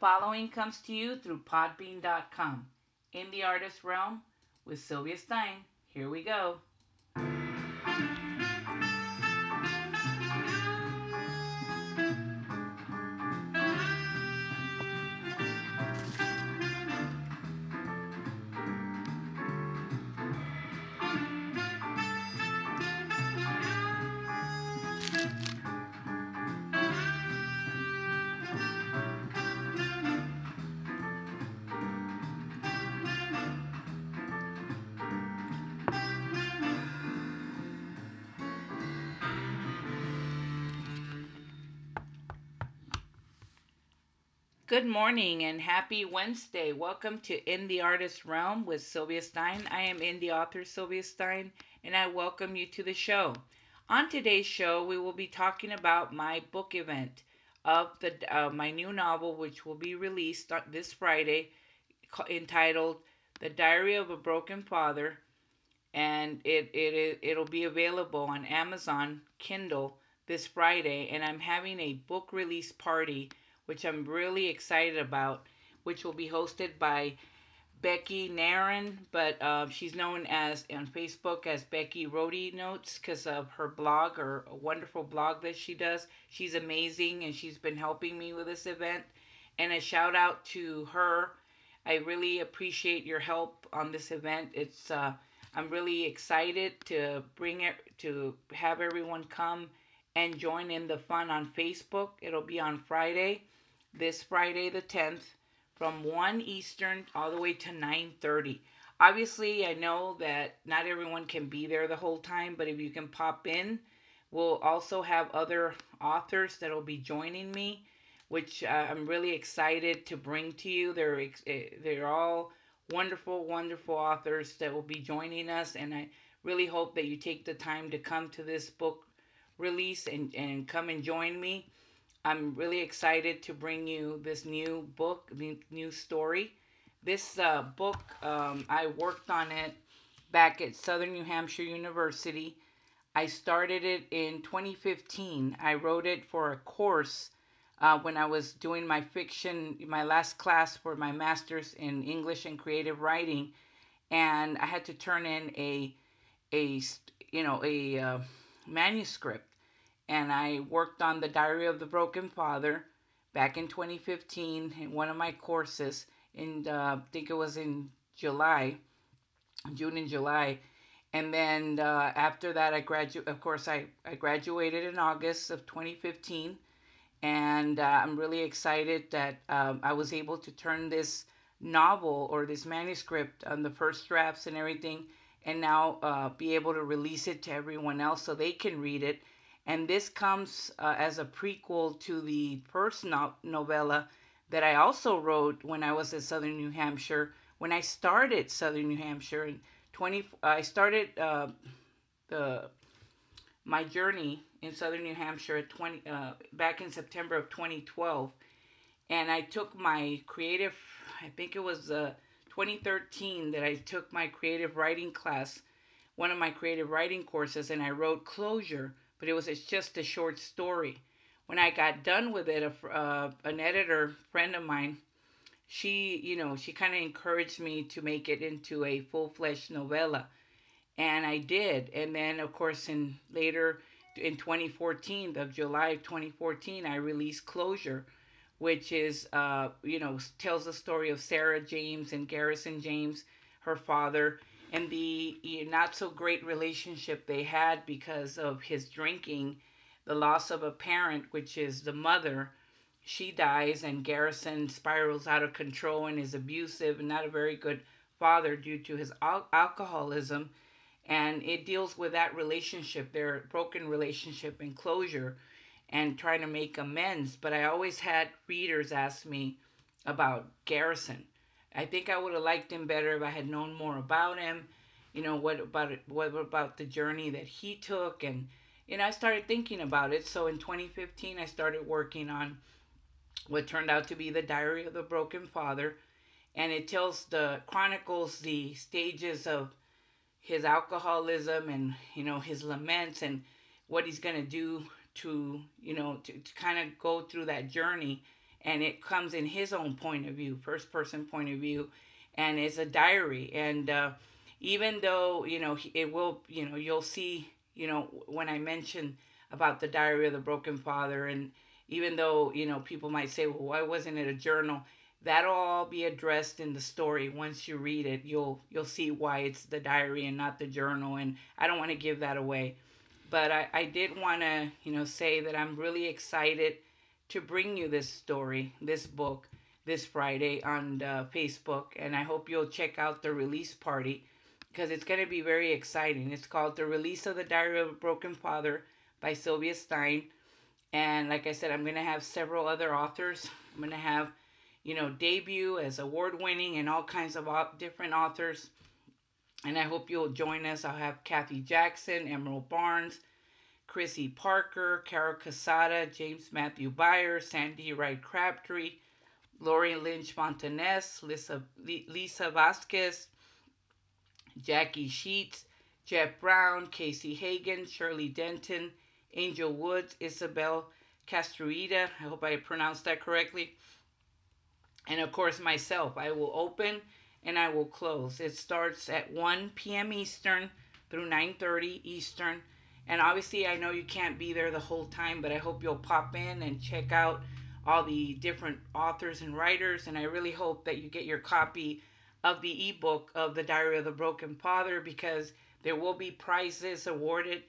following comes to you through podbean.com. In the artist realm with Sylvia Stein. Here we go. Good morning and happy Wednesday. Welcome to In the Artist Realm with Sylvia Stein. I am indie author Sylvia Stein and I welcome you to the show. On today's show, we will be talking about my book event of the uh, my new novel, which will be released this Friday, entitled "The Diary of a Broken Father," and it it it'll be available on Amazon Kindle this Friday. And I'm having a book release party which I'm really excited about, which will be hosted by Becky Nairn, but uh, she's known as on Facebook as Becky Rody Notes because of her blog or a wonderful blog that she does. She's amazing and she's been helping me with this event. And a shout out to her. I really appreciate your help on this event. It's uh, I'm really excited to bring it to have everyone come and join in the fun on Facebook. It'll be on Friday this Friday the 10th from 1 Eastern all the way to 9:30. Obviously, I know that not everyone can be there the whole time, but if you can pop in, we'll also have other authors that will be joining me, which uh, I'm really excited to bring to you. They're eh, they're all wonderful, wonderful authors that will be joining us, and I really hope that you take the time to come to this book release and, and come and join me. I'm really excited to bring you this new book, the new story. This uh, book, um, I worked on it back at Southern New Hampshire University. I started it in 2015. I wrote it for a course uh, when I was doing my fiction, my last class for my master's in English and creative writing, and I had to turn in a, a you know, a uh, manuscript and I worked on the Diary of the Broken Father back in 2015 in one of my courses. And uh, I think it was in July, June and July. And then uh, after that, I graduate. Of course, I, I graduated in August of 2015, and uh, I'm really excited that um, I was able to turn this novel or this manuscript on the first drafts and everything, and now uh, be able to release it to everyone else so they can read it and this comes uh, as a prequel to the first no- novella that I also wrote when I was at Southern New Hampshire. When I started Southern New Hampshire in 20, I started uh, the my journey in Southern New Hampshire at 20 uh, back in September of 2012, and I took my creative. I think it was uh, 2013 that I took my creative writing class, one of my creative writing courses, and I wrote Closure but it was just a short story. When I got done with it, a, uh, an editor friend of mine, she you know she kind of encouraged me to make it into a full fledged novella, and I did. And then of course in later in 2014 of July of 2014, I released Closure, which is uh, you know tells the story of Sarah James and Garrison James, her father, and the not so great relationship they had because of his drinking, the loss of a parent, which is the mother. She dies, and Garrison spirals out of control and is abusive and not a very good father due to his al- alcoholism. And it deals with that relationship, their broken relationship and closure, and trying to make amends. But I always had readers ask me about Garrison I think I would have liked him better if I had known more about him. You know, what about what about the journey that he took and know, I started thinking about it. So in 2015 I started working on what turned out to be the Diary of the Broken Father and it tells the chronicles the stages of his alcoholism and you know his laments and what he's to do to you know to, to kind of go through that journey and it comes in his own point of view, first person point of view, and it's a diary. And uh, even though you know it will, you know, you'll see, you know, when I mention about the diary of the broken father, and even though you know people might say, well, why wasn't it a journal? That'll all be addressed in the story. Once you read it, you'll you'll see why it's the diary and not the journal. And I don't want to give that away, but I, I did want to you know say that I'm really excited to bring you this story, this book, this Friday on uh, Facebook, and I hope you'll check out the release party because it's going to be very exciting. It's called The Release of the Diary of a Broken Father by Sylvia Stein. And like I said, I'm going to have several other authors. I'm going to have, you know, debut as award winning and all kinds of different authors. And I hope you'll join us. I'll have Kathy Jackson, Emerald Barnes, Chrissy Parker, Carol Casada, James Matthew Byers, Sandy Wright Crabtree, Lori Lynch Montanez, Lisa, Lisa Vasquez, Jackie Sheets, Jeff Brown, Casey Hagen, Shirley Denton, Angel Woods, Isabel Castruida. I hope I pronounced that correctly. And of course, myself. I will open and I will close. It starts at 1 p.m. Eastern through 9:30 Eastern. And obviously, I know you can't be there the whole time, but I hope you'll pop in and check out all the different authors and writers. And I really hope that you get your copy of the ebook of The Diary of the Broken Father because there will be prizes awarded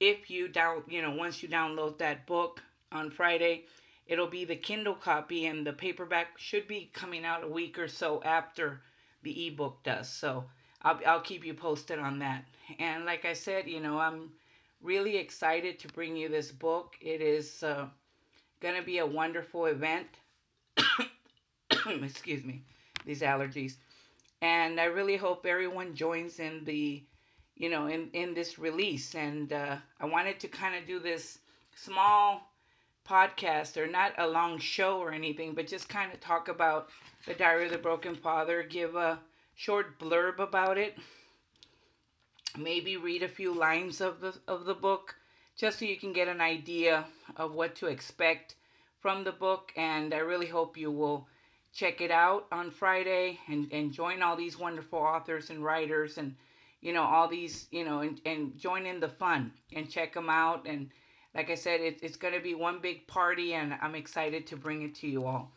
if you down, you know, once you download that book on Friday. It'll be the Kindle copy, and the paperback should be coming out a week or so after the ebook does. So I'll, I'll keep you posted on that. And like I said, you know, I'm really excited to bring you this book. It is uh, going to be a wonderful event. Excuse me, these allergies. And I really hope everyone joins in the, you know, in, in this release. And uh, I wanted to kind of do this small podcast or not a long show or anything, but just kind of talk about the Diary of the Broken Father, give a short blurb about it maybe read a few lines of the of the book just so you can get an idea of what to expect from the book. And I really hope you will check it out on Friday and, and join all these wonderful authors and writers and you know all these you know and, and join in the fun and check them out. And like I said it, it's going to be one big party and I'm excited to bring it to you all.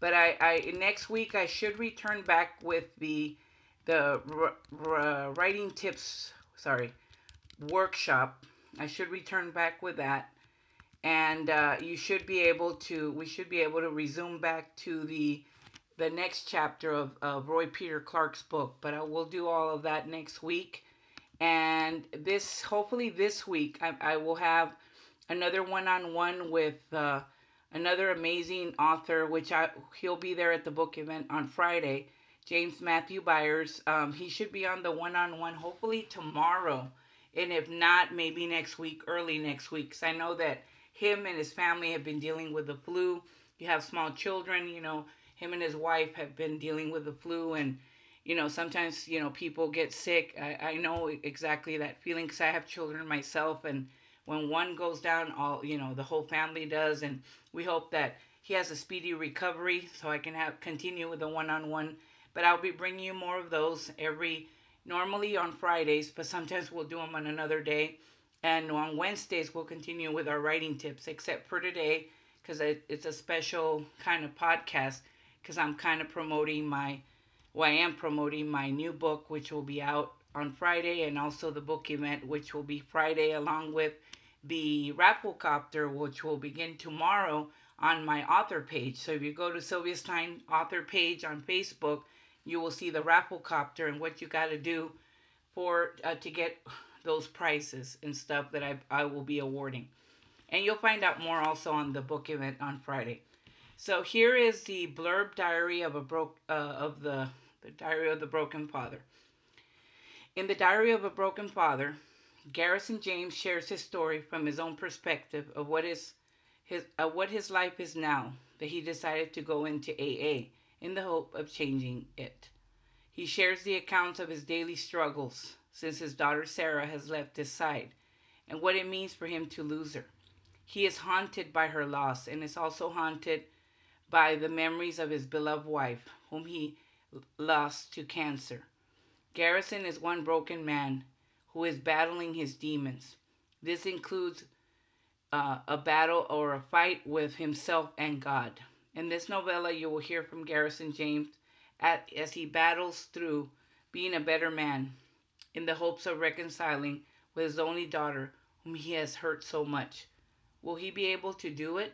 But I, I next week I should return back with the the r- r- writing tips sorry, workshop. I should return back with that. And uh, you should be able to, we should be able to resume back to the the next chapter of, of Roy Peter Clark's book. But I will do all of that next week. And this, hopefully this week, I, I will have another one-on-one with uh, another amazing author, which I he'll be there at the book event on Friday James Matthew Byers. Um, he should be on the one on one hopefully tomorrow. And if not, maybe next week, early next week. Because I know that him and his family have been dealing with the flu. You have small children, you know, him and his wife have been dealing with the flu. And, you know, sometimes, you know, people get sick. I, I know exactly that feeling because I have children myself. And when one goes down, all, you know, the whole family does. And we hope that he has a speedy recovery so I can have continue with the one on one but I'll be bringing you more of those every, normally on Fridays, but sometimes we'll do them on another day. And on Wednesdays, we'll continue with our writing tips, except for today, because it's a special kind of podcast, because I'm kind of promoting my, well, I am promoting my new book, which will be out on Friday, and also the book event, which will be Friday, along with the Rafflecopter, which will begin tomorrow on my author page. So if you go to Sylvia Stein author page on Facebook, you will see the Rafflecopter and what you got to do for uh, to get those prizes and stuff that I, I will be awarding. And you'll find out more also on the book event on Friday. So here is the blurb diary of a broke uh, of the the diary of the broken father. In the diary of a broken father, Garrison James shares his story from his own perspective of what is his uh, what his life is now that he decided to go into AA in the hope of changing it. He shares the accounts of his daily struggles since his daughter Sarah has left his side and what it means for him to lose her. He is haunted by her loss and is also haunted by the memories of his beloved wife, whom he lost to cancer. Garrison is one broken man who is battling his demons. This includes uh, a battle or a fight with himself and God. In this novella, you will hear from Garrison James at, as he battles through being a better man in the hopes of reconciling with his only daughter, whom he has hurt so much. Will he be able to do it?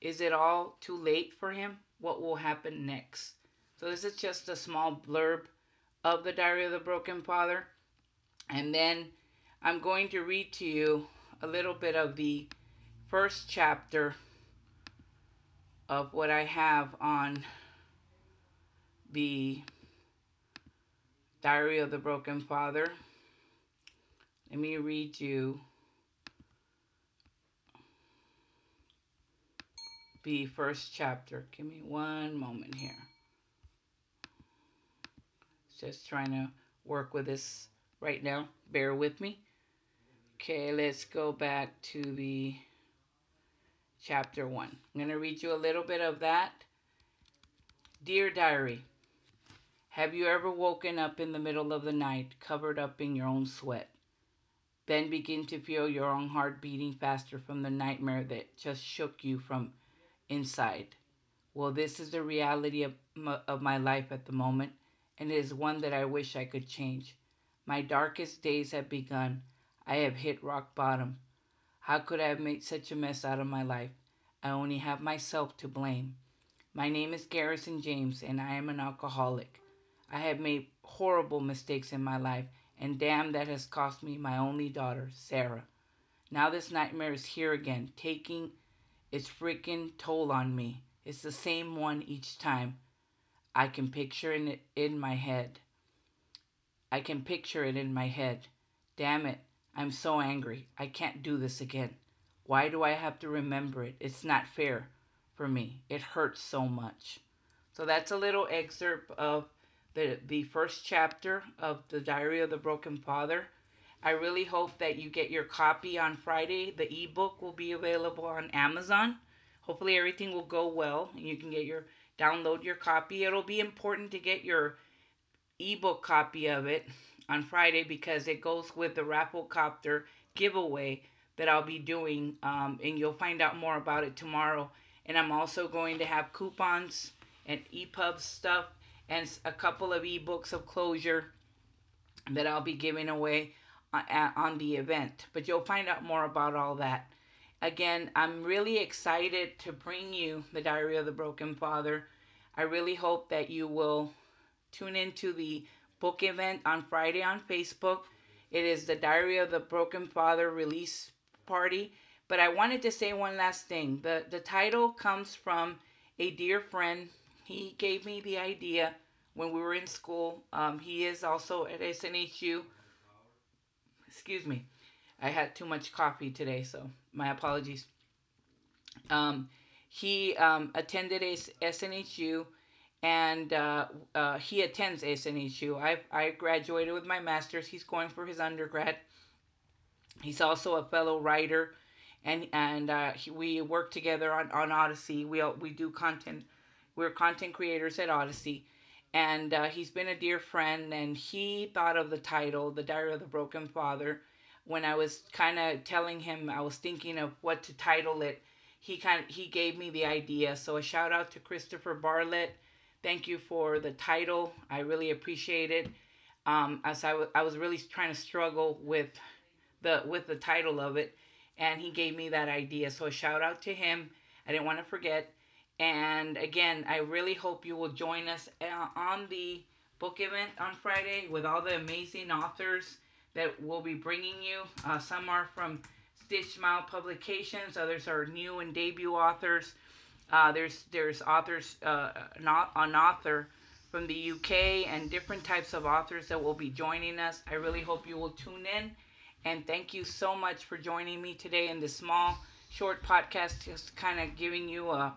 Is it all too late for him? What will happen next? So, this is just a small blurb of the Diary of the Broken Father. And then I'm going to read to you a little bit of the first chapter of what I have on the Diary of the Broken Father. Let me read you the first chapter. Give me one moment here. Just trying to work with this right now. Bear with me. Okay, let's go back to the chapter 1. I'm going to read you a little bit of that. Dear Diary, have you ever woken up in the middle of the night covered up in your own sweat? Then begin to feel your own heart beating faster from the nightmare that just shook you from inside. Well, this is the reality of of my life at the moment, and it is one that I wish I could change. My darkest days have begun. I have hit rock bottom. How could I have made such a mess out of my life? I only have myself to blame. My name is Garrison James, and I am an alcoholic. I have made horrible mistakes in my life, and damn, that has cost me my only daughter, Sarah. Now this nightmare is here again, taking its freaking toll on me. It's the same one each time. I can picture it in my head. I can picture it in my head. Damn it. I'm so angry. I can't do this again. Why do I have to remember it? It's not fair for me. It hurts so much. So that's a little excerpt of the, the first chapter of the Diary of the Broken Father. I really hope that you get your copy on Friday. The ebook will be available on Amazon. Hopefully everything will go well and you can get your download your copy. It'll be important to get your ebook copy of it on Friday because it goes with the Rafflecopter giveaway that I'll be doing, um, and you'll find out more about it tomorrow. And I'm also going to have coupons and EPUB stuff and a couple of ebooks of closure that I'll be giving away on, on the event. But you'll find out more about all that. Again, I'm really excited to bring you the Diary of the Broken Father. I really hope that you will tune into the book event on Friday on Facebook. It is the Diary of the Broken Father release party. But I wanted to say one last thing. The the title comes from a dear friend. He gave me the idea when we were in school. Um, he is also at SNHU. Excuse me. I had too much coffee today, so my apologies. Um, he um, attended SNHU and uh, uh, he attends SNHU. I I graduated with my master's. He's going for his undergrad. He's also a fellow writer, and and uh, he, we work together on, on Odyssey. We we do content. We're content creators at Odyssey, and uh, he's been a dear friend. And he thought of the title, "The Diary of the Broken Father," when I was kind of telling him I was thinking of what to title it. He kind he gave me the idea. So a shout out to Christopher Bartlett Thank you for the title. I really appreciate it. Um, as I, w- I was really trying to struggle with the with the title of it, and he gave me that idea. So shout out to him. I didn't want to forget. And again, I really hope you will join us uh, on the book event on Friday with all the amazing authors that we'll be bringing you. Uh, some are from Stitch Smile Publications, others are new and debut authors. Uh, there's there's authors, uh, not an author from the UK and different types of authors that will be joining us. I really hope you will tune in, and thank you so much for joining me today in this small, short podcast, just kind of giving you a uh,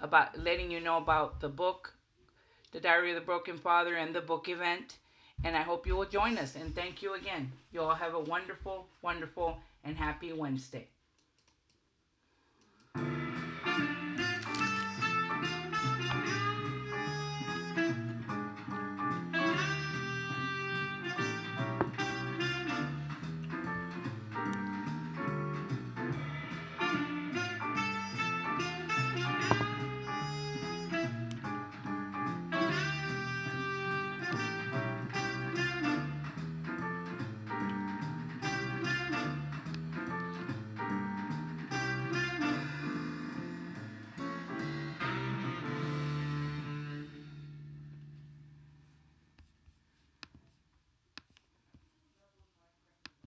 about letting you know about the book, The Diary of the Broken Father, and the book event. And I hope you will join us. And thank you again. You all have a wonderful, wonderful, and happy Wednesday.